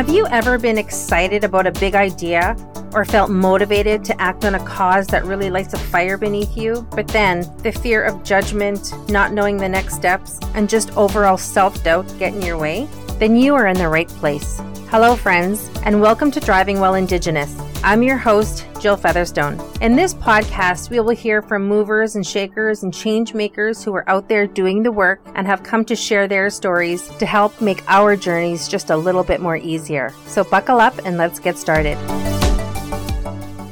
Have you ever been excited about a big idea or felt motivated to act on a cause that really lights a fire beneath you, but then the fear of judgment, not knowing the next steps, and just overall self doubt get in your way? Then you are in the right place. Hello, friends, and welcome to Driving While Indigenous. I'm your host, Jill Featherstone. In this podcast, we will hear from movers and shakers and change makers who are out there doing the work and have come to share their stories to help make our journeys just a little bit more easier. So buckle up and let's get started.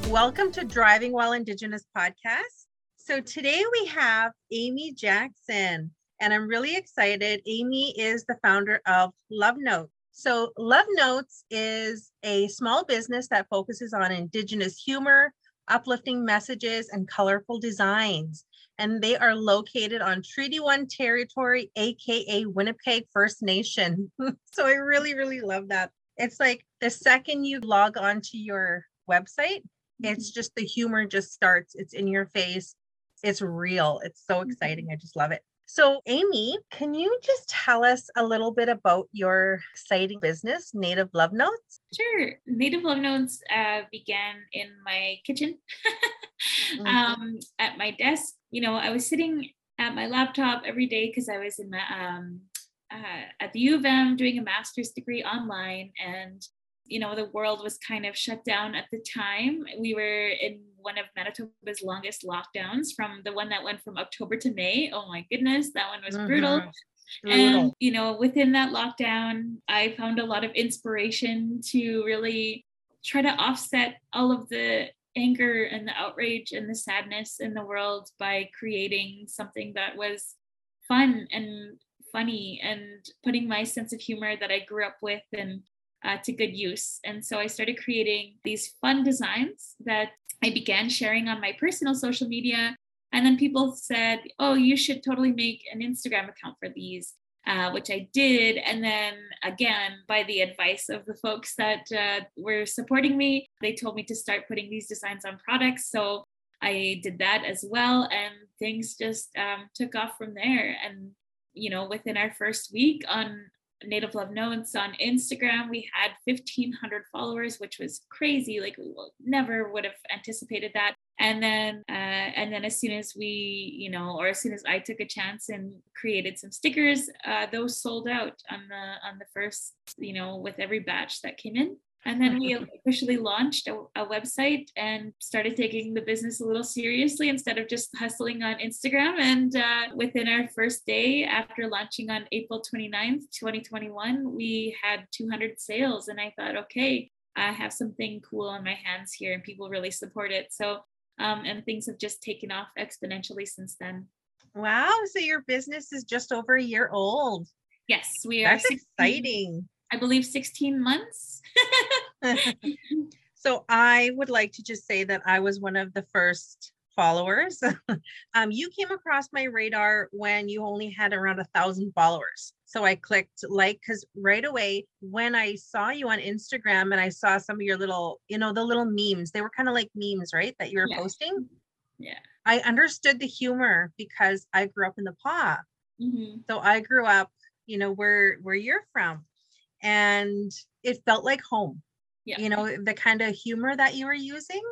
Welcome to Driving While Indigenous podcast. So today we have Amy Jackson, and I'm really excited. Amy is the founder of Love Note. So, Love Notes is a small business that focuses on Indigenous humor, uplifting messages, and colorful designs. And they are located on Treaty One territory, AKA Winnipeg First Nation. so, I really, really love that. It's like the second you log onto your website, it's mm-hmm. just the humor just starts, it's in your face, it's real. It's so mm-hmm. exciting. I just love it. So, Amy, can you just tell us a little bit about your exciting business, Native Love Notes? Sure. Native Love Notes uh, began in my kitchen mm-hmm. um, at my desk. You know, I was sitting at my laptop every day because I was in my, um, uh, at the U of M doing a master's degree online. And you know the world was kind of shut down at the time. We were in one of manitoba's longest lockdowns from the one that went from october to may. Oh my goodness that one was mm-hmm. brutal. And you know within that lockdown i found a lot of inspiration to really try to offset all of the anger and the outrage and the sadness in the world by creating something that was fun and funny and putting my sense of humor that i grew up with and uh, to good use. And so I started creating these fun designs that I began sharing on my personal social media. And then people said, oh, you should totally make an Instagram account for these. Uh, which I did. And then again, by the advice of the folks that uh, were supporting me, they told me to start putting these designs on products. So I did that as well. And things just um, took off from there. And, you know, within our first week on Native Love Notes on Instagram. We had 1,500 followers, which was crazy. Like we never would have anticipated that. And then, uh, and then as soon as we, you know, or as soon as I took a chance and created some stickers, uh, those sold out on the on the first, you know, with every batch that came in. And then we officially launched a, a, website and started taking the business a little seriously instead of just hustling on Instagram. And uh, within our first day after launching on April 29th, 2021, we had 200 sales. And I thought, okay, I have something cool on my hands here and people really support it. So, um, and things have just taken off exponentially since then. Wow. So your business is just over a year old. Yes, we are. That's 16, exciting. I believe 16 months. so I would like to just say that I was one of the first followers. um, you came across my radar when you only had around a thousand followers. So I clicked like because right away when I saw you on Instagram and I saw some of your little, you know, the little memes, they were kind of like memes, right? That you were yeah. posting. Yeah. I understood the humor because I grew up in the Pas. Mm-hmm. So I grew up, you know, where where you're from and it felt like home. Yeah. You know, the kind of humor that you were using.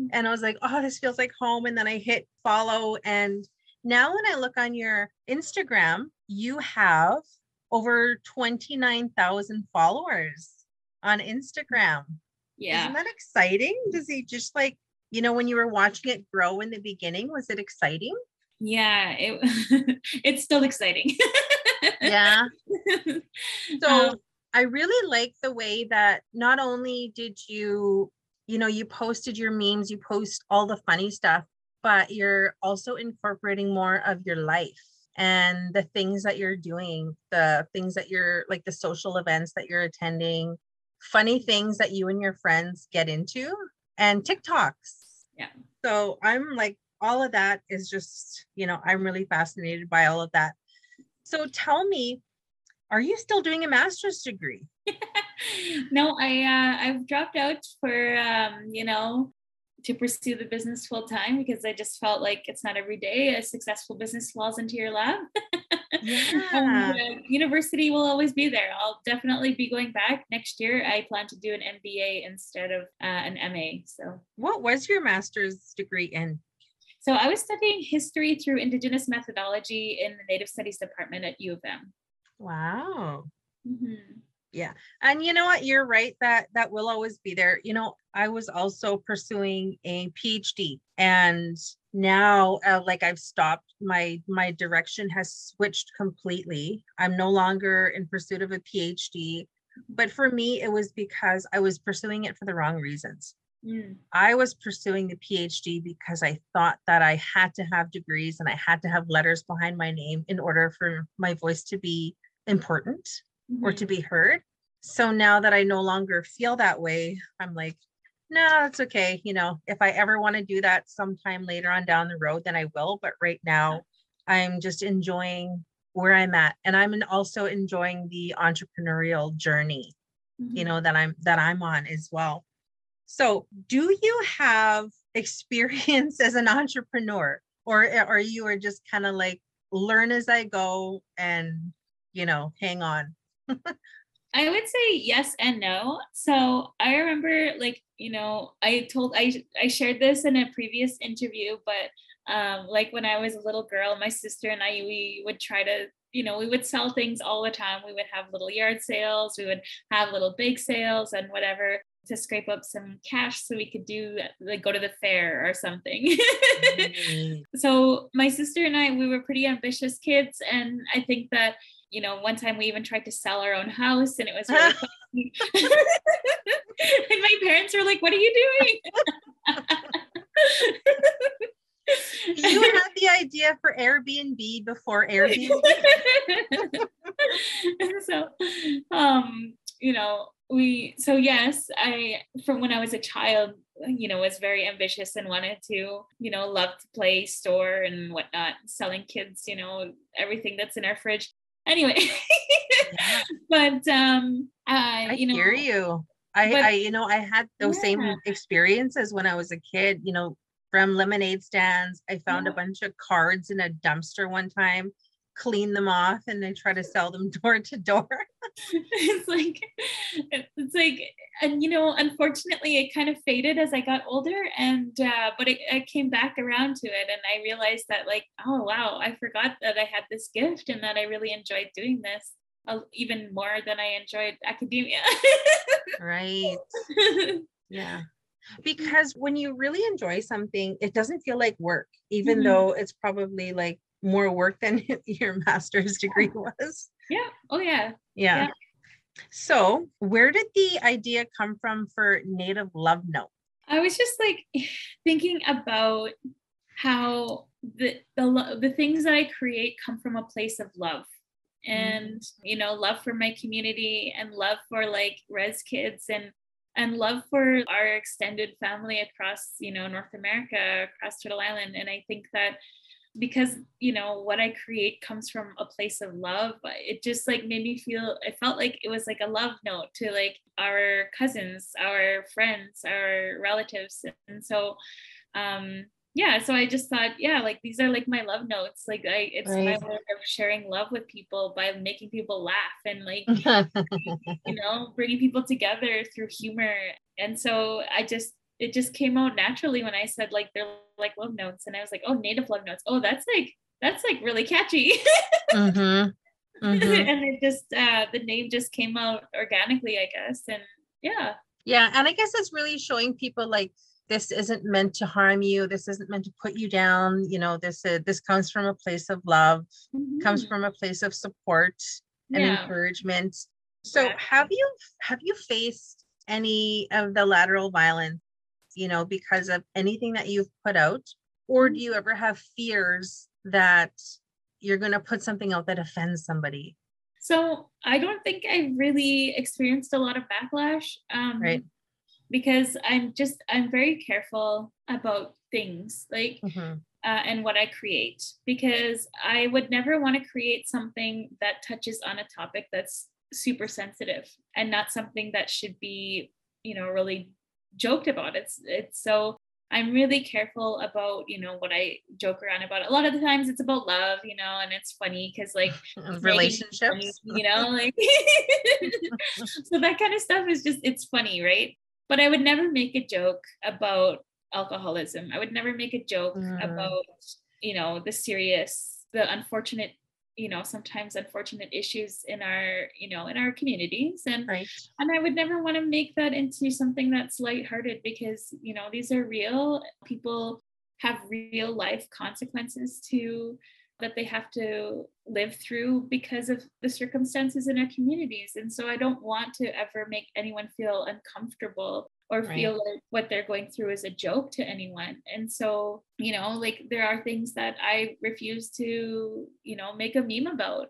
Mm-hmm. And I was like, oh, this feels like home. And then I hit follow. And now when I look on your Instagram, you have over 29,000 followers on Instagram. Yeah. Isn't that exciting? Does he just like, you know, when you were watching it grow in the beginning, was it exciting? Yeah, it, it's still exciting. yeah. So um, I really like the way that not only did you, you know, you posted your memes, you post all the funny stuff, but you're also incorporating more of your life and the things that you're doing, the things that you're like the social events that you're attending, funny things that you and your friends get into, and TikToks. Yeah. So I'm like, all of that is just, you know, I'm really fascinated by all of that. So tell me, are you still doing a master's degree? no, I uh, I've dropped out for um, you know to pursue the business full time because I just felt like it's not every day a successful business falls into your lap. Yeah. uh, university will always be there. I'll definitely be going back next year. I plan to do an MBA instead of uh, an MA. So, what was your master's degree in? So, I was studying history through Indigenous methodology in the Native Studies department at U of M. Wow. Mm-hmm. Yeah. And you know what? You're right that that will always be there. You know, I was also pursuing a PhD and now uh, like I've stopped my my direction has switched completely. I'm no longer in pursuit of a PhD, but for me it was because I was pursuing it for the wrong reasons. Mm. I was pursuing the PhD because I thought that I had to have degrees and I had to have letters behind my name in order for my voice to be important or Mm-hmm. to be heard. So now that I no longer feel that way, I'm like, no, it's okay. You know, if I ever want to do that sometime later on down the road, then I will. But right now, I'm just enjoying where I'm at. And I'm also enjoying the entrepreneurial journey, you Mhm. know, that I'm that I'm on as well. So do you have experience as an entrepreneur? Or or you are just kind of like learn as I go and you know, hang on. I would say yes and no. So I remember like, you know, I told I I shared this in a previous interview, but um like when I was a little girl, my sister and I we would try to you know, we would sell things all the time. We would have little yard sales, we would have little bake sales and whatever to scrape up some cash so we could do like go to the fair or something. Mm, so my sister and I, we were pretty ambitious kids, and I think that you know one time we even tried to sell our own house, and it was really funny. and my parents were like, "What are you doing?" you had the idea for Airbnb before Airbnb. so um you know we so yes i from when i was a child you know was very ambitious and wanted to you know love to play store and whatnot selling kids you know everything that's in our fridge anyway but um uh, I you know hear you. I, but- I, you know, I had those Yeah. same experiences when I was a kid, you know, from lemonade stands. I found Yeah. a bunch of cards in a dumpster one time, cleaned them off, and then try to sell them door to door. it's like it's like and you know unfortunately it kind of faded as i got older and uh but it, I came back around to it and i realized that like oh wow i forgot that i had this gift and that i really enjoyed doing this uh, even more than i enjoyed academia Right. Yeah. Because when you really enjoy something, it doesn't feel like work, even Mhm. though it's probably like more work than your master's degree was. yeah oh yeah Yeah. Yeah. So, where did the idea come from for Native Love Note? I was just like thinking about how the the the things that I create come from a place of love mm-hmm. and you know love for my community and love for like res kids and and love for our extended family across you know North America across Turtle Island and I think that because you know what I create comes from a place of love. It just like made me feel it felt like it was like a love note to like our cousins our friends our relatives. And so um yeah so I just thought yeah like these are like my love notes. Like I it's my way of sharing love with people by making people laugh and like you know bringing people together through humor. And so I just it just came out naturally when I said like they're like love notes and I was like oh native love notes oh that's like that's like really catchy Mhm. Mhm. and it just uh the name just came out organically I guess and yeah Yeah, and I guess it's really showing people like this isn't meant to harm you. This isn't meant to put you down. You know, this uh, this comes from a place of love, comes Mhm. from a place of support and yeah encouragement. So, Exactly. have you have you faced any of the lateral violence, you know, because of anything that you've put out, or do you ever have fears that you're going to put something out that offends somebody? So I don't think I really experienced a lot of backlash. Um, Right. Because I'm just, I'm very careful about things like, Mhm. uh, and what I create because I would never want to create something that touches on a topic that's super sensitive and not something that should be, you know, really joked about. It's, it's so, I'm really careful about, you know, what I joke around about. A lot of the times it's about love, you know, and it's funny because like relationships, you know, like so that kind of stuff is just it's funny, right? But I would never make a joke about alcoholism. I would never make a joke mm. about, you know, the serious, the unfortunate you know sometimes unfortunate issues in our you know in our communities and right. and i would never want to make that into something that's lighthearted because you know these are real people have real life consequences to that they have to live through because of the circumstances in our communities and so i don't want to ever make anyone feel uncomfortable or right. feel like what they're going through is a joke to anyone. And so, you know, like there are things that I refuse to, you know, make a meme about.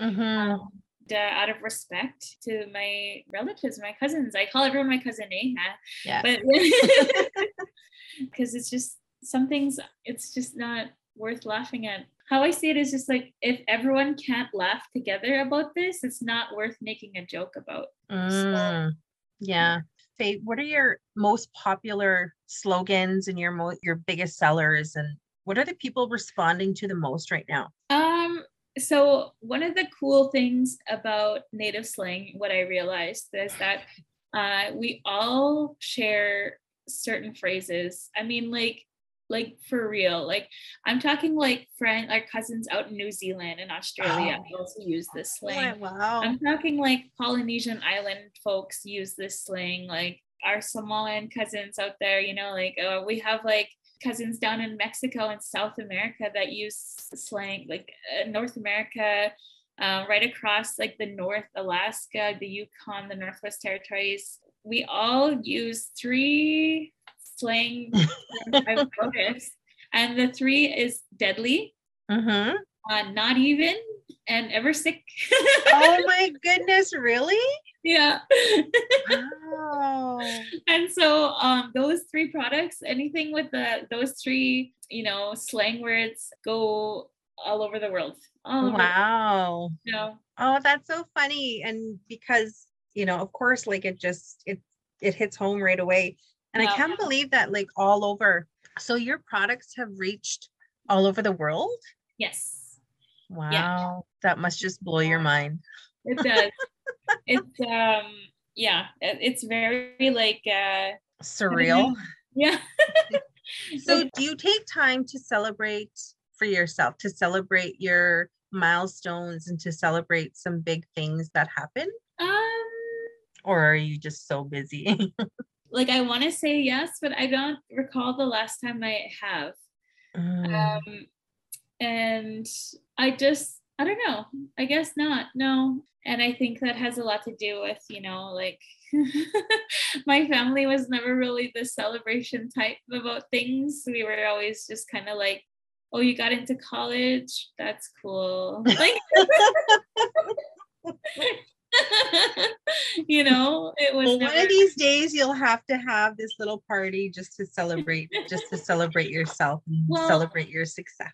Mm-hmm. Um, uh, out of respect to my relatives, my cousins. I call everyone my cousin Neha. Yeah. But because it's just some things, it's just not worth laughing at. How I see it is just like if everyone can't laugh together about this, it's not worth making a joke about. Mm, so, yeah what are your most popular slogans and your your biggest sellers and what are the people responding to the most right now? Um so one of the cool things about native slang what i realized is that uh, we all share certain phrases. I mean like like for real. Like I'm talking like friend, our cousins out in New Zealand and Australia oh. also use this slang. wow. I'm talking like Polynesian island folks use this slang. Like our Samoan cousins out there, you know, like uh, we have like cousins down in Mexico and South America that use slang, like uh, North America, uh, right across like the North Alaska, the Yukon, the Northwest Territories. We all use three slang I've noticed. And the three is deadly, mm-hmm. uh, not even, and ever sick. oh my goodness, really? Yeah. wow. And so um, those three products, anything with the those three, you know, slang words go all over the world. wow. You know? Oh, that's so funny. And because, you know, of course, like it just it it hits home right away and I can't believe that like all over. So your products have reached all over the world? Yes. Wow. Yeah. That must just blow your mind. It does. it's um yeah, it's very like uh surreal. Yeah. so do you take time to celebrate for yourself, to celebrate your milestones and to celebrate some big things that happen? Um or are you just so busy? like I want to say yes, but I don't recall the last time I have. Mm. Um, and I just I don't know. I guess not. No. And I think that has a lot to do with, you know, like my family was never really the celebration type about things. We were always just kind of like, oh, you got into college? That's cool. Like you know, it was well, never... one of these days you'll have to have this little party just to celebrate, just to celebrate yourself and well, celebrate your success.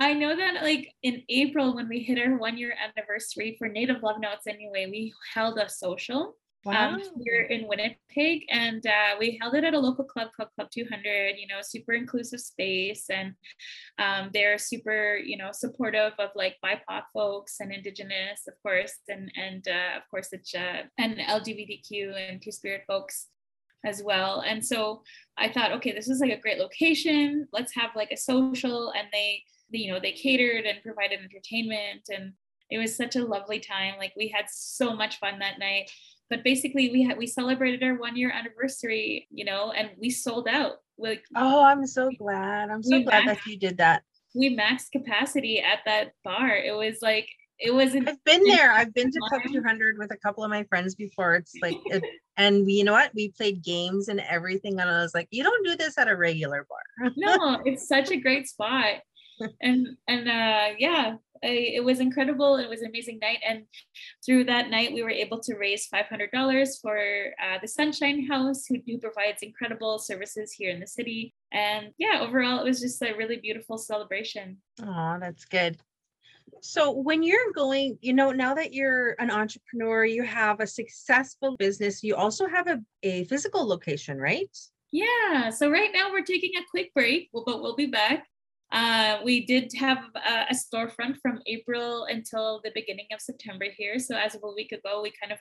I know that like in April when we hit our one year anniversary for Native Love Notes anyway, we held a social wow. um, here in Winnipeg, and uh, we held it at a local club called Club 200. You know, super inclusive space, and um, they're super, you know, supportive of like BIPOC folks and Indigenous, of course, and and uh, of course it's uh, and LGBTQ and Two Spirit folks as well. And so I thought, okay, this is like a great location. Let's have like a social, and they, you know, they catered and provided entertainment and it was such a lovely time like we had so much fun that night but basically we had we celebrated our one year anniversary you know and we sold out like oh i'm so glad. I'm so glad maxed, that you did that. we maxed capacity at that bar. It was like it wasn't i've been there. I've been to club 200 with a couple of my friends before. It's like it, and we, you know what? We played games and everything and i was like you don't do this at a regular bar. No it's such a great spot. And and uh yeah I, it was incredible. It was an amazing night. And through that night, we were able to raise $500 for uh, the Sunshine House, who, who provides incredible services here in the city. And yeah, overall, it was just a really beautiful celebration. Oh, that's good. So, when you're going, you know, now that you're an entrepreneur, you have a successful business, you also have a, a physical location, right? Yeah. So right now we're taking a quick break, but we'll be back. Uh, we did have a, a, storefront from April until the beginning of September here. So as of a week ago, we kind of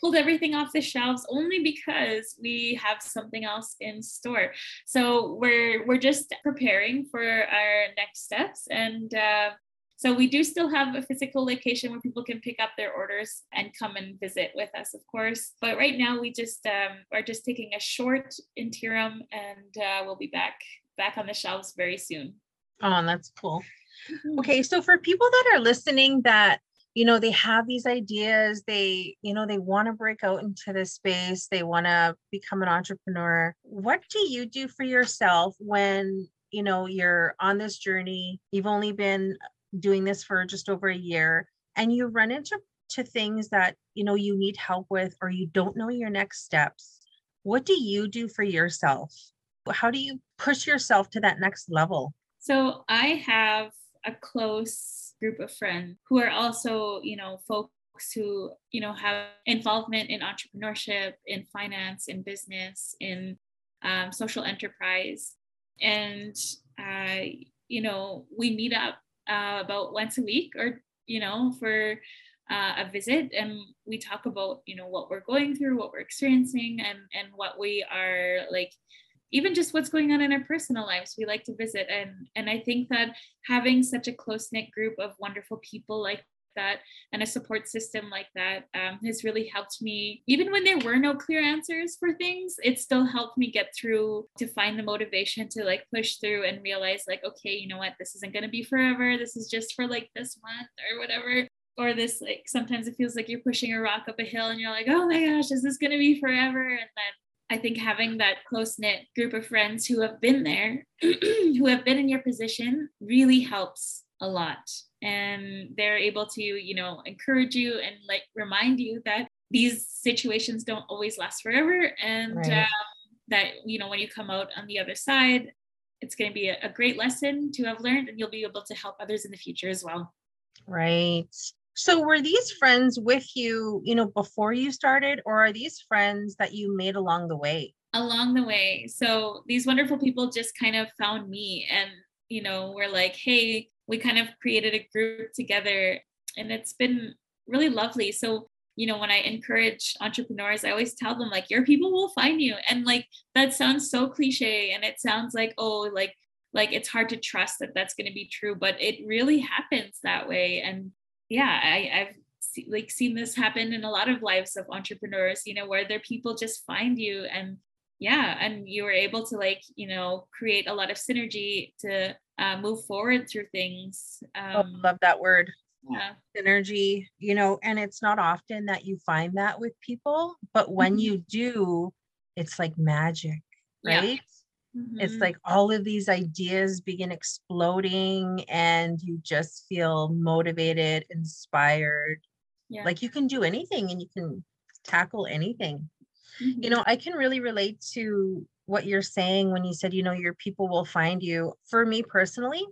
pulled everything off the shelves only because we have something else in store. So we're we're just preparing for our next steps and. Uh, so we do still have a physical location where people can pick up their orders and come and visit with us, of course. But right now we just um, are just taking a short interim, and uh, we'll be back back on the shelves very soon. Oh, that's cool. Mm-hmm. Okay, so for people that are listening that you know they have these ideas they you know they want to break out into this space they want to become an entrepreneur what do you do for yourself when you know you're on this journey you've only been doing this for just over a year and you run into to things that you know you need help with or you don't know your next steps what do you do for yourself how do you push yourself to that next level so i have a close group of friends who are also you know folks who you know have involvement in entrepreneurship in finance in business in um, social enterprise. And uh, you know we meet up uh, about once a week or you know for uh, a visit. And we talk about you know what we're going through what we're experiencing and and what we are like even just what's going on in our personal lives we like to visit. And and i think that having such a close knit group of wonderful people like that and a support system like that um, has really helped me. Even when there were no clear answers for things it still helped me get through to find the motivation to like push through and realize like okay you know what? This isn't going to be forever. This is just for like this month or whatever. Or this like sometimes it feels like you're pushing a rock up a hill and you're like oh my gosh is this going to be forever? And then I think having that close knit group of friends who have been there, who have been in your position, really helps a lot. And they're able to you know encourage you and like remind you that these situations don't always last forever and right. um, that you know when you come out on the other side it's going to be a, a great lesson to have learned and you'll be able to help others in the future as well. Right so were these friends with you you know before you started or are these friends that you made along the way along the way so these wonderful people just kind of found me and you know we're like hey we kind of created a group together and it's been really lovely. So, you know, when I encourage entrepreneurs, I always tell them, like, your people will find you. And like, that sounds so cliche and it sounds like, oh, like, like it's hard to trust that that's going to be true, but it really happens that way. And yeah, I, I've see, like seen this happen in a lot of lives of entrepreneurs, you know, where their people just find you and yeah, and you were able to like, you know, create a lot of synergy to uh, move forward through things. Oh, um, oh, love that word. Yeah. Synergy, you know, and it's not often that you find that with people, but when mm-hmm. you do, it's like magic, right? Yeah. Mm-hmm. It's like all of these ideas begin exploding and you just feel motivated, inspired. Yeah. Like you can do anything and you can tackle anything. Mm-hmm. You know, I can really relate to what you're saying when you said, you know, your people will find you. For me personally,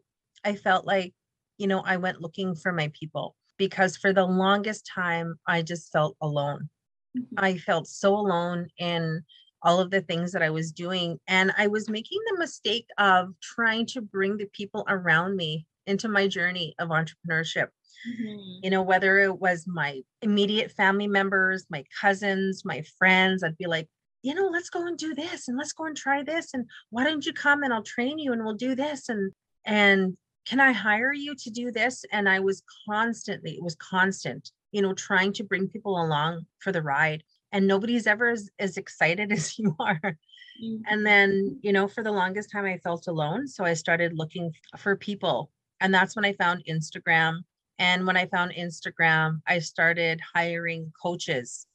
I felt like, you know, I went looking for my people because for the longest time, I just felt alone. Mm-hmm. I felt so alone in all of the things that I was doing. And I was making the mistake of trying to bring the people around me into my journey of entrepreneurship. Mm-hmm. You know, whether it was my immediate family members, my cousins, my friends, I'd be like, you know, let's go and do this and let's go and try this. And why don't you come and I'll train you and we'll do this. And, and can I hire you to do this? And I was constantly, it was constant, you know, trying to bring people along for the ride. And nobody's ever as, as excited as you are. Mm-hmm. And then, you know, for the longest time, I felt alone. So I started looking for people. And that's when I found Instagram. And when I found Instagram, I started hiring coaches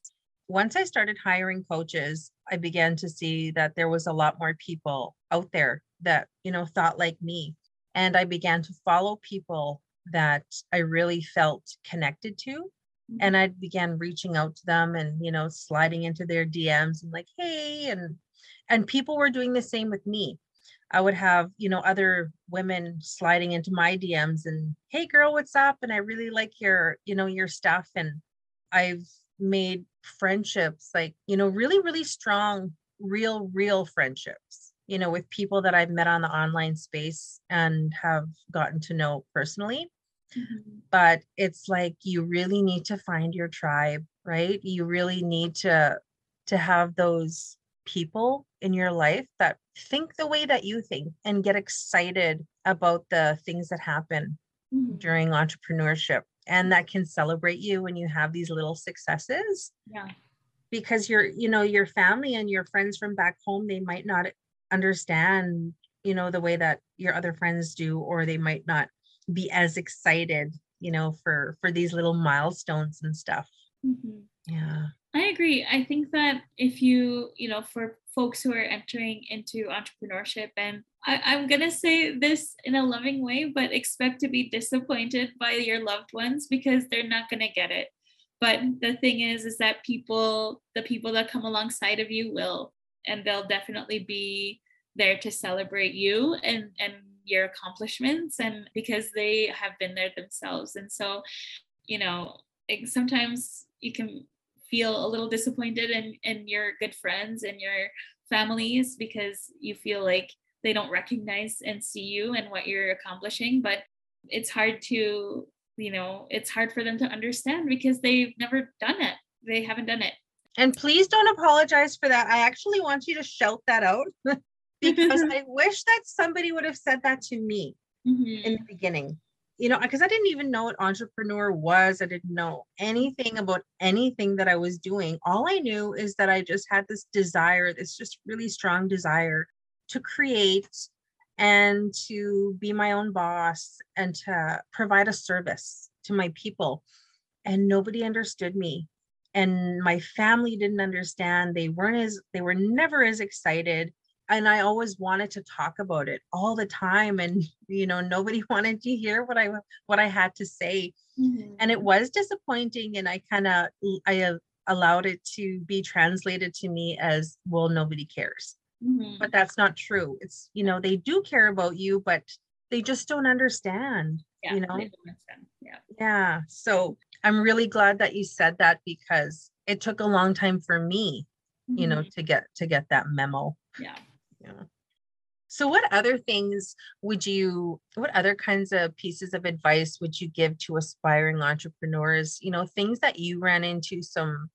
once I started hiring coaches, I began to see that there was a lot more people out there that, you know, thought like me. And I began to follow people that I really felt connected to. Mm-hmm. And I began reaching out to them and, you know, sliding into their DMs and like, hey, and and people were doing the same with me. I would have, you know, other women sliding into my DMs and, hey girl, what's up? And I really like your, you know, your stuff. And I've made friendships like you know really really strong real, real friendships, you know, with people that I've met on the online space and have gotten to know personally. Mm-hmm. But it's like you really need to find your tribe, right? You really need to to have those people in your life that think the way that you think and get excited about the things that happen mm-hmm. during entrepreneurship and that can celebrate you when you have these little successes. Yeah. Because your, you know, your family and your friends from back home, they might not understand, you know, the way that your other friends do, or they might not be as excited, you know, for for these little milestones and stuff. Mm-hmm. Yeah. I agree. I think that if you, you know, for folks who are entering into entrepreneurship, and I, am going to say this in a loving way, but expect to be disappointed by your loved ones because they're not going to get it. But the thing is, is that people, the people that come alongside of you will, and they'll definitely be there to celebrate you and, and your accomplishments and because they have been there themselves. And so, you know, sometimes you can feel a little disappointed in in your good friends and your families because you feel like they don't recognize and see you and what you're accomplishing. But it's hard to you know it's hard for them to understand because they've never done it. They haven't done it. And please don't apologize for that. I actually want you to shout that out because i wish that somebody would have said that to me mm-hmm. in the beginning you know, because I didn't even know what entrepreneur was. I didn't know anything about anything that I was doing. All I knew is that I just had this desire, this just really strong desire to create and to be my own boss and to provide a service to my people. And nobody understood me. And my family didn't understand. They weren't as, they were never as excited and I always wanted to talk about it all the time and you know nobody wanted to hear what I what I had to say mm-hmm. and it was disappointing and I kind of I uh, allowed it to be translated to me as well nobody cares mm-hmm. but that's not true it's you know they do care about you but they just don't understand yeah, you know yeah yeah so I'm really glad that you said that because it took a long time for me mm-hmm. you know mm-hmm. to get to get that memo yeah yeah. So what other things would you what other kinds of pieces of advice would you give to aspiring entrepreneurs? You know things that you ran into some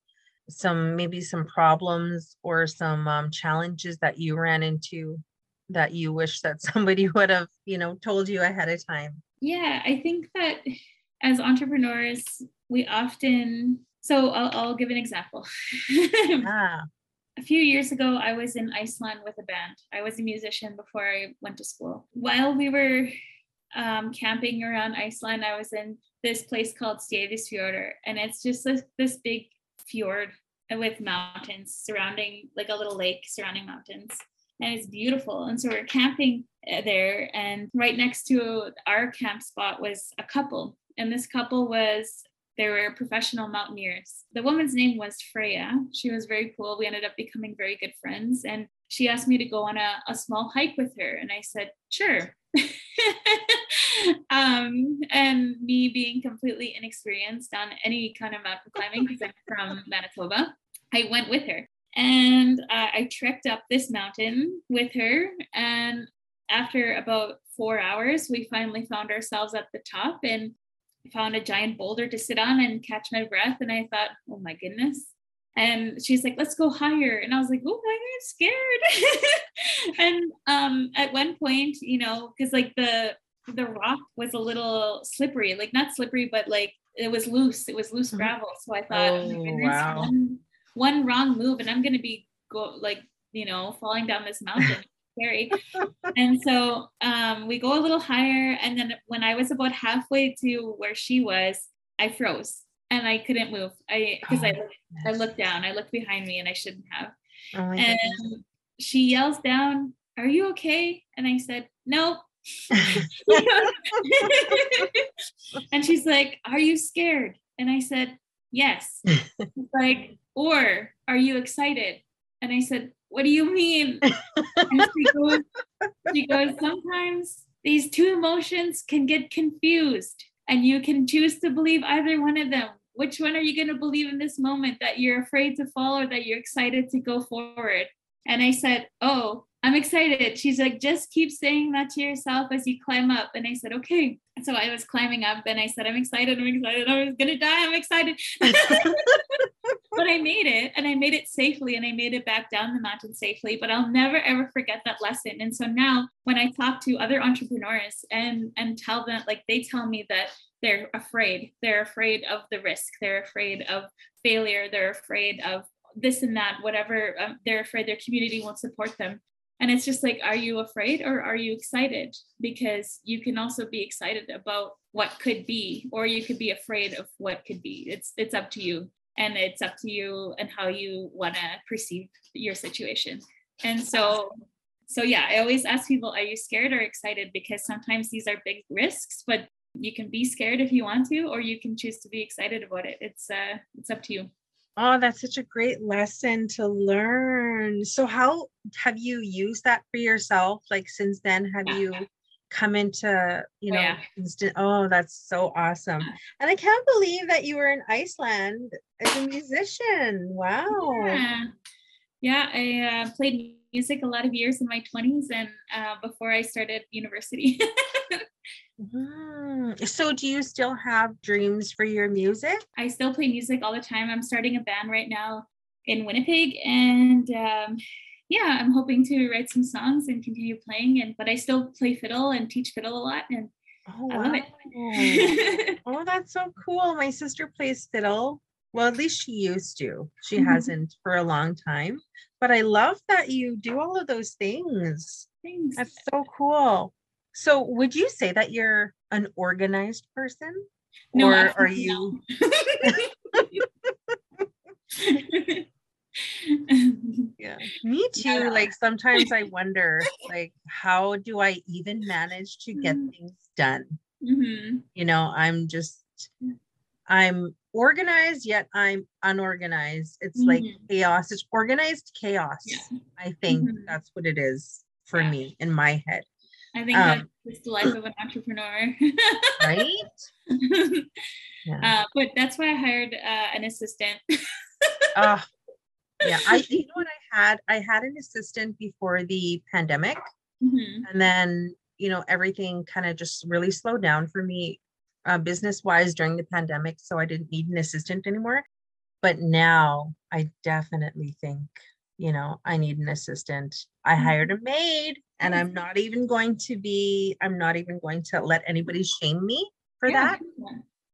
some maybe some problems or some um, challenges that you ran into that you wish that somebody would have you know told you ahead of time? Yeah i think that as entrepreneurs we often so i'll, I'll give an example. Ah a few years ago, I was in Iceland with a band. I was a musician before I went to school. While we were um, camping around Iceland, I was in this place called Seyðisfjörður, and it's just this, this big fjord with mountains surrounding, like a little lake surrounding mountains. And it's beautiful. And so we're camping uh, there, and right next to our camp spot was a couple. And this couple was they were professional mountaineers. The woman's name was Freya. She was very cool. We ended up becoming very good friends. And she asked me to go on a, a small hike with her. And I said, sure. um, and me being completely inexperienced on any kind of mountain climbing because I'm from Manitoba, I went with her. And uh, I trekked up this mountain with her. And after about four hours, we finally found ourselves at the top. And found a giant boulder to sit on and catch my breath. And I thought, oh my goodness. And she's like, let's go higher. And I was like, oh my God, I'm scared. and um, at one point, you know, because like the the rock was a little slippery, like not slippery, but like it was loose. It was loose mm-hmm. gravel. So I thought, oh, oh goodness, wow. one, one wrong move and I'm gonna be go like, you know, falling down this mountain scary. and so um, we go a little higher. And then when I was about halfway to where she was, I froze and I couldn't move. I because oh, I I looked down, I looked behind me, and I shouldn't have. Oh and goodness. she yells down, "Are you okay?" And I said, "No." and she's like, "Are you scared?" And I said, "Yes." like, or are you excited? And I said, what do you mean? she, goes, she goes, sometimes these two emotions can get confused and you can choose to believe either one of them. Which one are you going to believe in this moment that you're afraid to fall or that you're excited to go forward? And I said, Oh, I'm excited. She's like, just keep saying that to yourself as you climb up. And I said, okay. So I was climbing up and I said, I'm excited. I'm excited. I was going to die. I'm excited. but I made it and I made it safely and I made it back down the mountain safely. But I'll never, ever forget that lesson. And so now when I talk to other entrepreneurs and, and tell them, like, they tell me that they're afraid, they're afraid of the risk, they're afraid of failure, they're afraid of this and that, whatever, um, they're afraid their community won't support them and it's just like are you afraid or are you excited? Because you can also be excited about what could be or you could be afraid of what could be. It's it's up to you. And it's up to you and how you want to perceive your situation. And so so yeah i always ask people are you scared or excited? Because sometimes these are big risks but you can be scared if you want to or you can choose to be excited about it. It's uh it's up to you Oh, that's such a great lesson to learn. So, how have you used that for yourself? Like, since then, have yeah. you come into, you oh, know, yeah. instant? Oh, that's so awesome. And I can't believe that you were in Iceland as a musician. Wow. Yeah, yeah I uh, played music a lot of years in my 20s and uh, before I started university. Mm. So, do you still have dreams for your music? I still play music all the time. I'm starting a band right now in Winnipeg, and um, yeah, I'm hoping to write some songs and continue playing. And but I still play fiddle and teach fiddle a lot, and oh, I love it. oh, that's so cool. My sister plays fiddle. Well, at least she used to. She mm-hmm. hasn't for a long time. But I love that you do all of those things. Thanks. That's so cool. So would you say that you're an organized person? No, or are you yeah me too yeah. like sometimes i wonder like how do i even manage to get mm-hmm. things done mm-hmm. you know i'm just i'm organized yet i'm unorganized it's mm-hmm. like chaos it's organized chaos yeah. i think mm-hmm. that's what it is for yeah. me in my head I think um, that's the life of an entrepreneur. right? yeah. Uh, but that's why I hired uh, an assistant. uh, yeah, I you know what I had? I had an assistant before the pandemic. Mm-hmm. And then, you know, everything kind of just really slowed down for me uh, business wise during the pandemic. So I didn't need an assistant anymore. But now I definitely think you know, I need an assistant. I hired mm-hmm. a maid and I'm not even going to be, I'm not even going to let anybody shame me for yeah. that.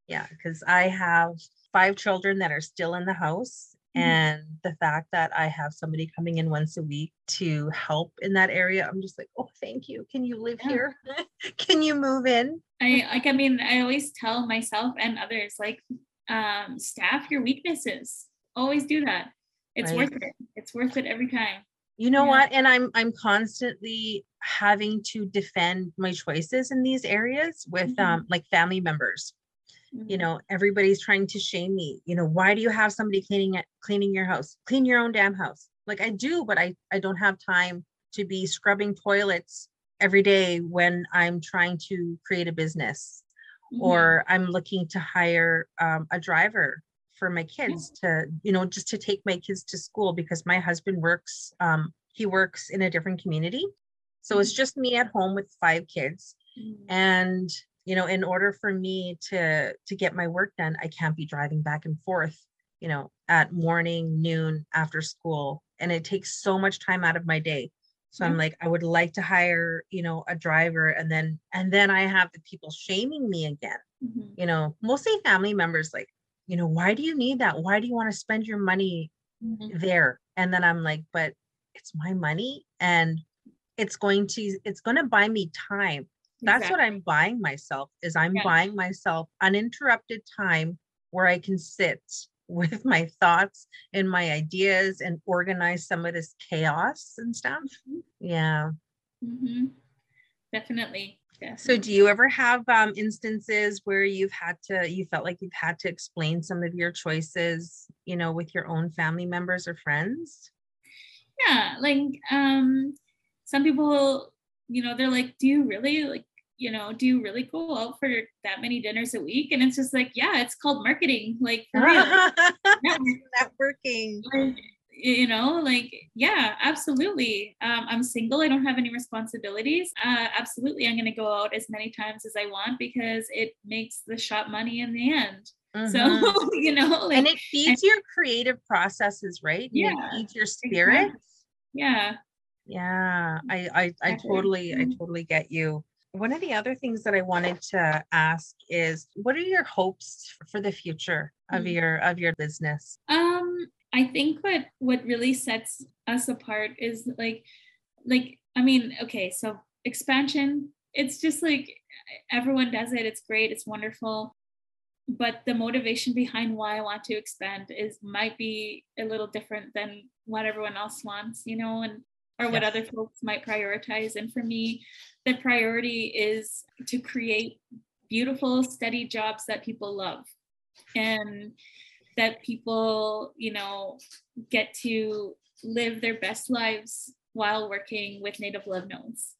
Yeah, because I have five children that are still in the house. Mm-hmm. And the fact that I have somebody coming in once a week to help in that area, I'm just like, oh, thank you. Can you live yeah. here? Can you move in? I like, I mean, I always tell myself and others, like, um, staff your weaknesses. Always do that it's right? worth it it's worth it every time you know yeah. what and i'm i'm constantly having to defend my choices in these areas with mm-hmm. um like family members mm-hmm. you know everybody's trying to shame me you know why do you have somebody cleaning it cleaning your house clean your own damn house like i do but i i don't have time to be scrubbing toilets every day when i'm trying to create a business mm-hmm. or i'm looking to hire um, a driver for my kids to you know just to take my kids to school because my husband works um, he works in a different community. So it's mm-hmm. just me at home with five kids. Mm-hmm. and you know in order for me to to get my work done i can't be driving back and forth you know at morning noon after school. And it takes so much time out of my day. So i'm like i would like to hire you know a driver and then and then i have the people shaming me again. Mm-hmm. you know mostly family members like you know, why do you need that? Why do you want to spend your money mm-hmm. there? And then I'm like, but it's my money and it's going to it's going to buy me time. That's exactly. what I'm buying myself is I'm yeah. buying myself uninterrupted time where I can sit with my thoughts and my ideas and organize some of this chaos and stuff. Mm-hmm. Yeah. Mm-hmm. Definitely. So do you ever have um, instances where you've had to, you felt like you've had to explain some of your choices, you know, with your own family members or friends? Yeah, like um, some people, you know, they're like, do you really like, you know, do you really go out for that many dinners a week? And it's just like, yeah, it's called marketing, like for real. Networking. you know like yeah absolutely. Um, i'm single i don't have any responsibilities. Uh, absolutely i'm going to go out as many times as i want because it makes the shop money in the end. Mm-hmm. so you know like, and it feeds and, your creative processes right? Yeah it feeds your spirit. yeah. Yeah i i, I totally i mm-hmm. totally get you. One of the other things that I wanted to ask is what are your hopes for the future of mm-hmm. your of your business? Um I think what what really sets us apart is like like I mean okay so expansion it's just like everyone does it it's great it's wonderful but the motivation behind why I want to expand is might be a little different than what everyone else wants you know and or what yes. other folks might prioritize. And for me, the priority is to create beautiful, steady jobs that people love and that people, you know, get to live their best lives while working with Native Love Notes.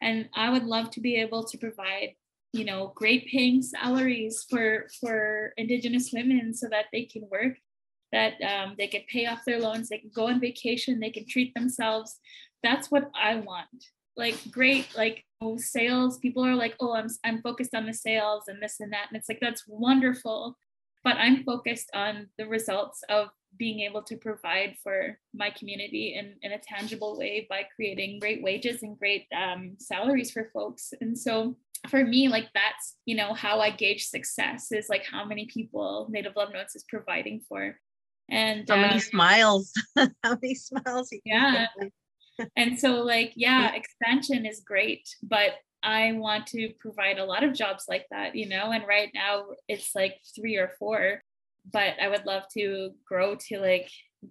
And I would love to be able to provide you know great paying salaries for for indigenous women so that they can work that um, they can pay off their loans, they can go on vacation, they can treat themselves. That's what I want. Like great, like oh, sales. People are like, oh, I'm I'm focused on the sales and this and that, and it's like that's wonderful. But I'm focused on the results of being able to provide for my community in, in a tangible way by creating great wages and great um, salaries for folks. And so for me, like that's, you know, how I gauge success is like how many people Native Love Notes is providing for. And how many um, smiles. How many smiles yeah. and so like yeah expansion is great but i want to provide a lot of jobs like that you know and right now it's like three or four but i would love to grow to like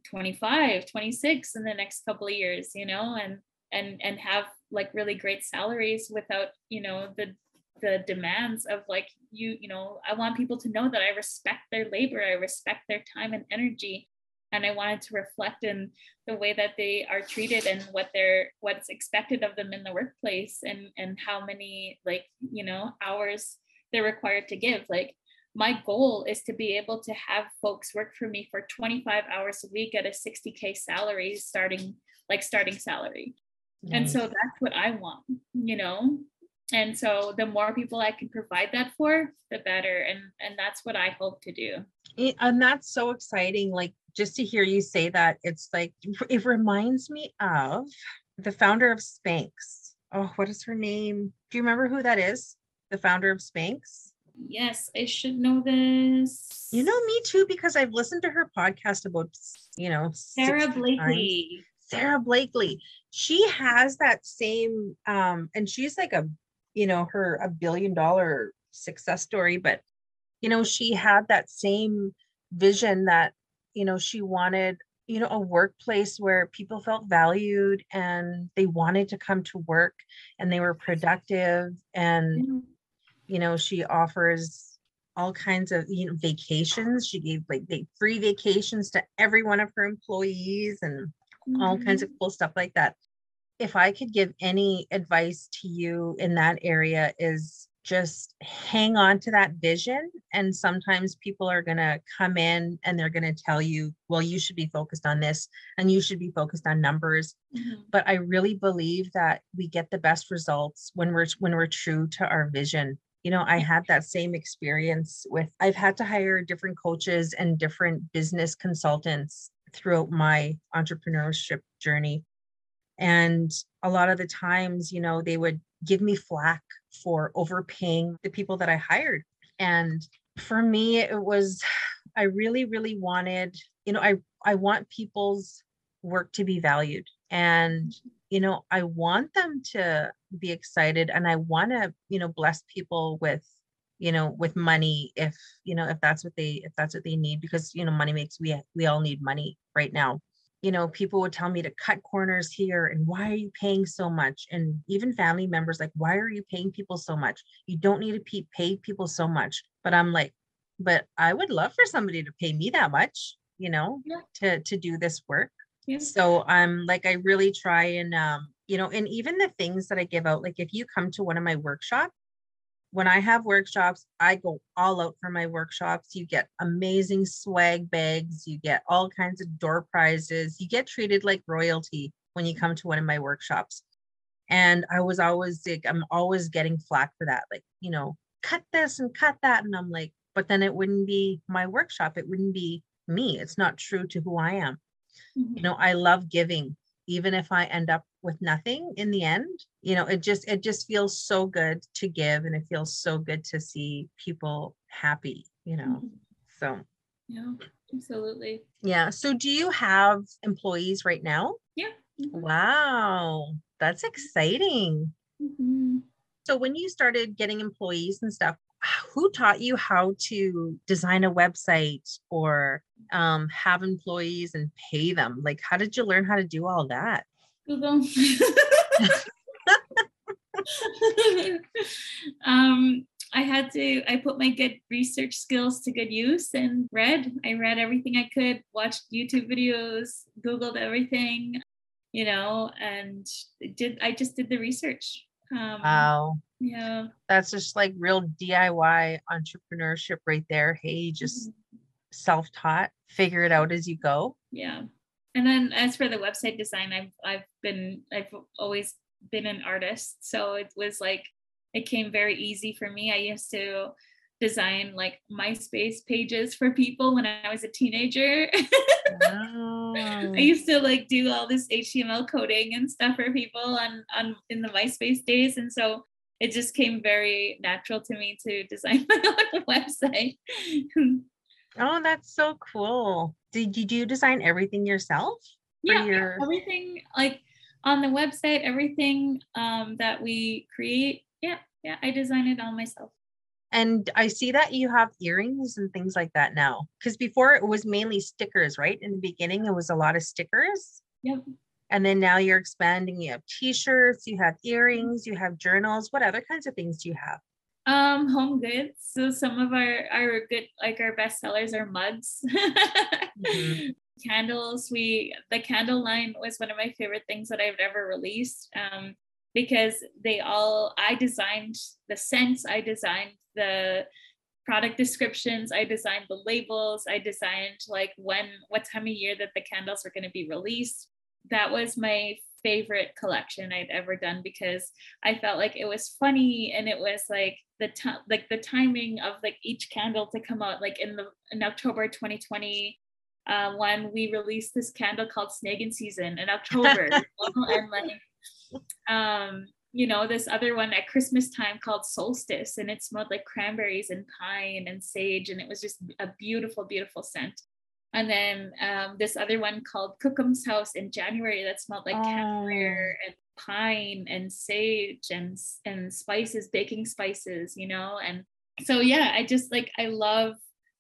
25 26 in the next couple of years you know and and and have like really great salaries without you know the the demands of like you you know i want people to know that i respect their labor i respect their time and energy and i wanted to reflect in the way that they are treated and what they're what's expected of them in the workplace and and how many like you know hours they're required to give. Like my goal is to be able to have folks work for me for 25 hours a week at a 60k salary starting like starting salary. Nice. and so that's what i want you know? And so the more people i can provide that for the better. And and that's what i hope to do. Eh, and that's so exciting like just to hear you say that it's like it reminds me of the founder of spanx. Oh what is her name? Do you remember who that is? The founder of spanx? Yes i should know this. You know me too because i've listened to her podcast about you know Sara Blakely. Times. Sara Blakely. She has that same um and she's like a you know her a billion dollar success story but you know she had that same vision that you know she wanted you know a workplace where people felt valued and they wanted to come to work and they were productive and mm-hmm. you know she offers all kinds of you know vacations she gave like they, free vacations to every one of her employees and mm-hmm. all kinds of mm-hmm. cool stuff like that if I could give any advice to you in that area is just hang on to that vision and sometimes people are going to come in and they're going to tell you well you should be focused on this and you should be focused on numbers. Mm-hmm. but i really believe that we get the best results when we're when we're true to our vision. You know i had that same experience with i've had to hire different coaches and different business consultants throughout my entrepreneurship journey. And a lot of the times, you know, they would give me flack for overpaying the people that I hired. And for me, it was, I really, really wanted, you know, I, I want people's work to be valued. And, you know, I want them to be excited and I want to, you know, bless people with you know with money if you know if that's what they if that's what they need because you know money makes we we all need money right now you know, people would tell me to cut corners here and why are you paying so much? And even family members like, why are you paying people so much? You don't need to pay people so much. But I'm like, but I would love for somebody to pay me that much, you know, yeah. to to do this work. Yeah. So I'm like, I really try and um, you know, and even the things that I give out, like if you come to one of my workshops, when I have workshops, I go all out for my workshops. You get amazing swag bags, you get all kinds of door prizes, you get treated like royalty when you come to one of my workshops. And I was always like, I'm always getting flack for that. Like, you know, cut this and cut that. And I'm like, but then it wouldn't be my workshop. It wouldn't be me. It's not true to who I am. Mm-hmm. You know, I love giving, even if I end up with nothing in the end you know it just it just feels so good to give and it feels so good to see people happy you know mm-hmm. so yeah absolutely yeah so do you have employees right now yeah mm-hmm. wow that's exciting mm-hmm. so when you started getting employees and stuff who taught you how to design a website or um, have employees and pay them like how did you learn how to do all that Google. um, I had to, I put my good research skills to good use and read. I read everything I could, watched YouTube videos, Googled everything, you know, and did, I just did the research. Um, wow. Yeah. That's just like real DIY entrepreneurship right there. Hey, just mm-hmm. self taught, figure it out as you go. Yeah and then as for the website design i've i've been i've always been an artist so it was like it came very easy for me i used to design like myspace pages for people when i was a teenager oh. i used to like do all this html coding and stuff for people on on in the myspace days and so it just came very natural to me to design my own website oh that's so cool did you do design everything yourself? Yeah, your... everything like on the website, everything um, that we create. Yeah, yeah, I design it all myself. And I see that you have earrings and things like that now. Because before it was mainly stickers, right? In the beginning, it was a lot of stickers. Yep. And then now you're expanding. You have t-shirts, you have earrings, you have journals. What other kinds of things do you have? Um, home goods. So some of our our good like our best sellers are mugs. mm-hmm. Candles. We the candle line was one of my favorite things that I've ever released. Um, because they all I designed the scents, I designed the product descriptions, I designed the labels, I designed like when what time of year that the candles were going to be released. That was my favorite collection I'd ever done because I felt like it was funny and it was like the time like the timing of like each candle to come out. Like in the in October 2020 uh, when we released this candle called Snagging Season in October. And like um you know this other one at Christmas time called Solstice and it smelled like cranberries and pine and sage and it was just a beautiful beautiful scent and then um, this other one called Kokum's House in January that smelled like oh. camphor and pine and sage and and spices, baking spices, you know. And so yeah, I just like I love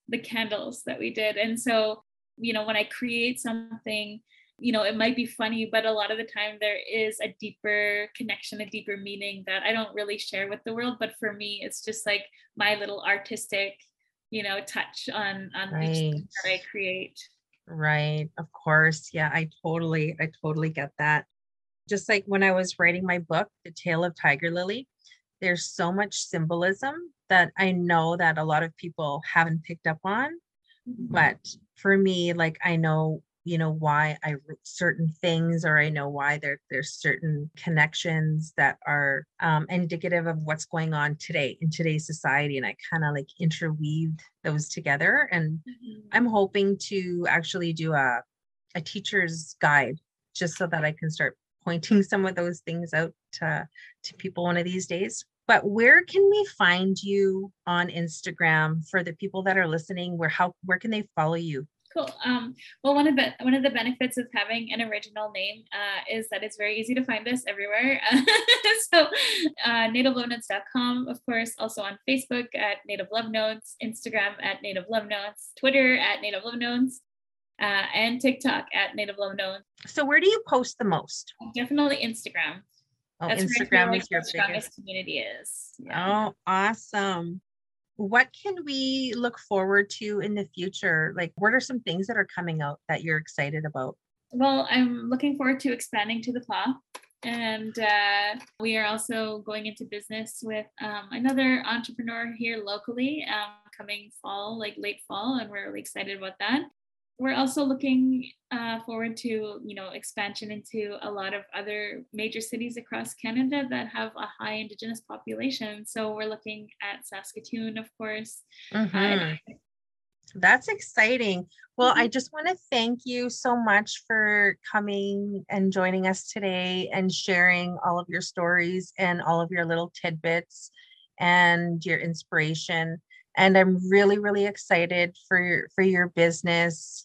the candles that we did. And so, you know, when I create something, you know, it might be funny, but a lot of the time there is a deeper connection, a deeper meaning that I don't really share with the world. But for me, it's just like my little artistic you know touch on on right. each that i create right of course yeah i totally i totally get that just like when i was writing my book the tale of tiger lily there's so much symbolism that i know that a lot of people haven't picked up on mm-hmm. but for me like i know you know why i wrote certain things or i know why there there's certain connections that are um, indicative of what's going on today in today's society and i kind of like interweaved those together and mm-hmm. i'm hoping to actually do a a teacher's guide just so that i can start pointing some of those things out to to people one of these days. But where can we find you on instagram for the people that are listening? Where how where can they follow you Cool. Um, well, one of the one of the benefits of having an original name uh, is that it's very easy to find us everywhere. so, uh, nativelovenotes.com, of course, also on Facebook at Native Love Notes, Instagram at Native Love Notes, Twitter at Native Love Notes, uh, and TikTok at Native Love Notes. So, where do you post the most? Definitely Instagram. Oh, That's Instagram where is your strongest community is. Yeah. Oh, awesome what can we look forward to in the future? Like, what are some things that are coming out that you're excited about? Well, I'm looking forward to expanding to the Pas. And uh, we are also going into business with um, another entrepreneur here locally um, coming fall, like late fall, and we're really excited about that. We're also looking uh, forward to, you know, expansion into a lot of other major cities across Canada that have a high Indigenous population. So we're looking at Saskatoon, of course. Mm-hmm. Uh, that's exciting. Well, I mm-hmm. just want to thank you so much for coming and joining us today and sharing all of your stories and all of your little tidbits and your inspiration. And I'm really, really excited for for your business.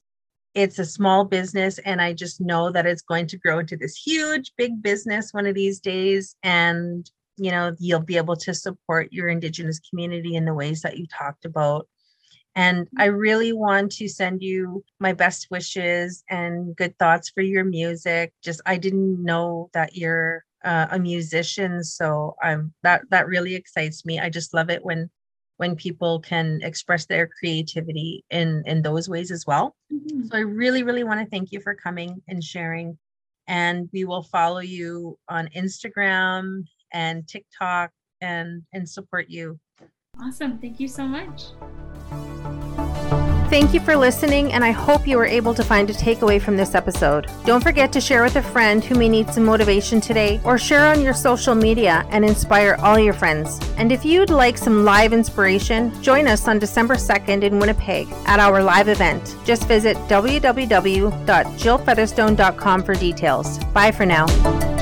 It's a small business, and I just know that it's going to grow into this huge, big business one of these days. And you know, you'll be able to support your Indigenous community in the ways that you talked about and I mm-hmm. really want to send you my best wishes and good thoughts for your music. Just I didn't know that you're uh, a musician, so I'm that that really excites me. I just love it when when people can express their creativity in in those ways as well. Mm-hmm. So I really really want to thank you for coming and sharing. And we will follow you on Instagram and TikTok and and support you. Awesome. Thank you so much. Thank you for listening, and I hope you were able to find a takeaway from this episode. Don't forget to share with a friend who may need some motivation today, or share on your social media and inspire all your friends. And if you'd like some live inspiration, join us on December 2nd in Winnipeg at our live event. Just visit www.jillfeatherstone.com for details. Bye for now.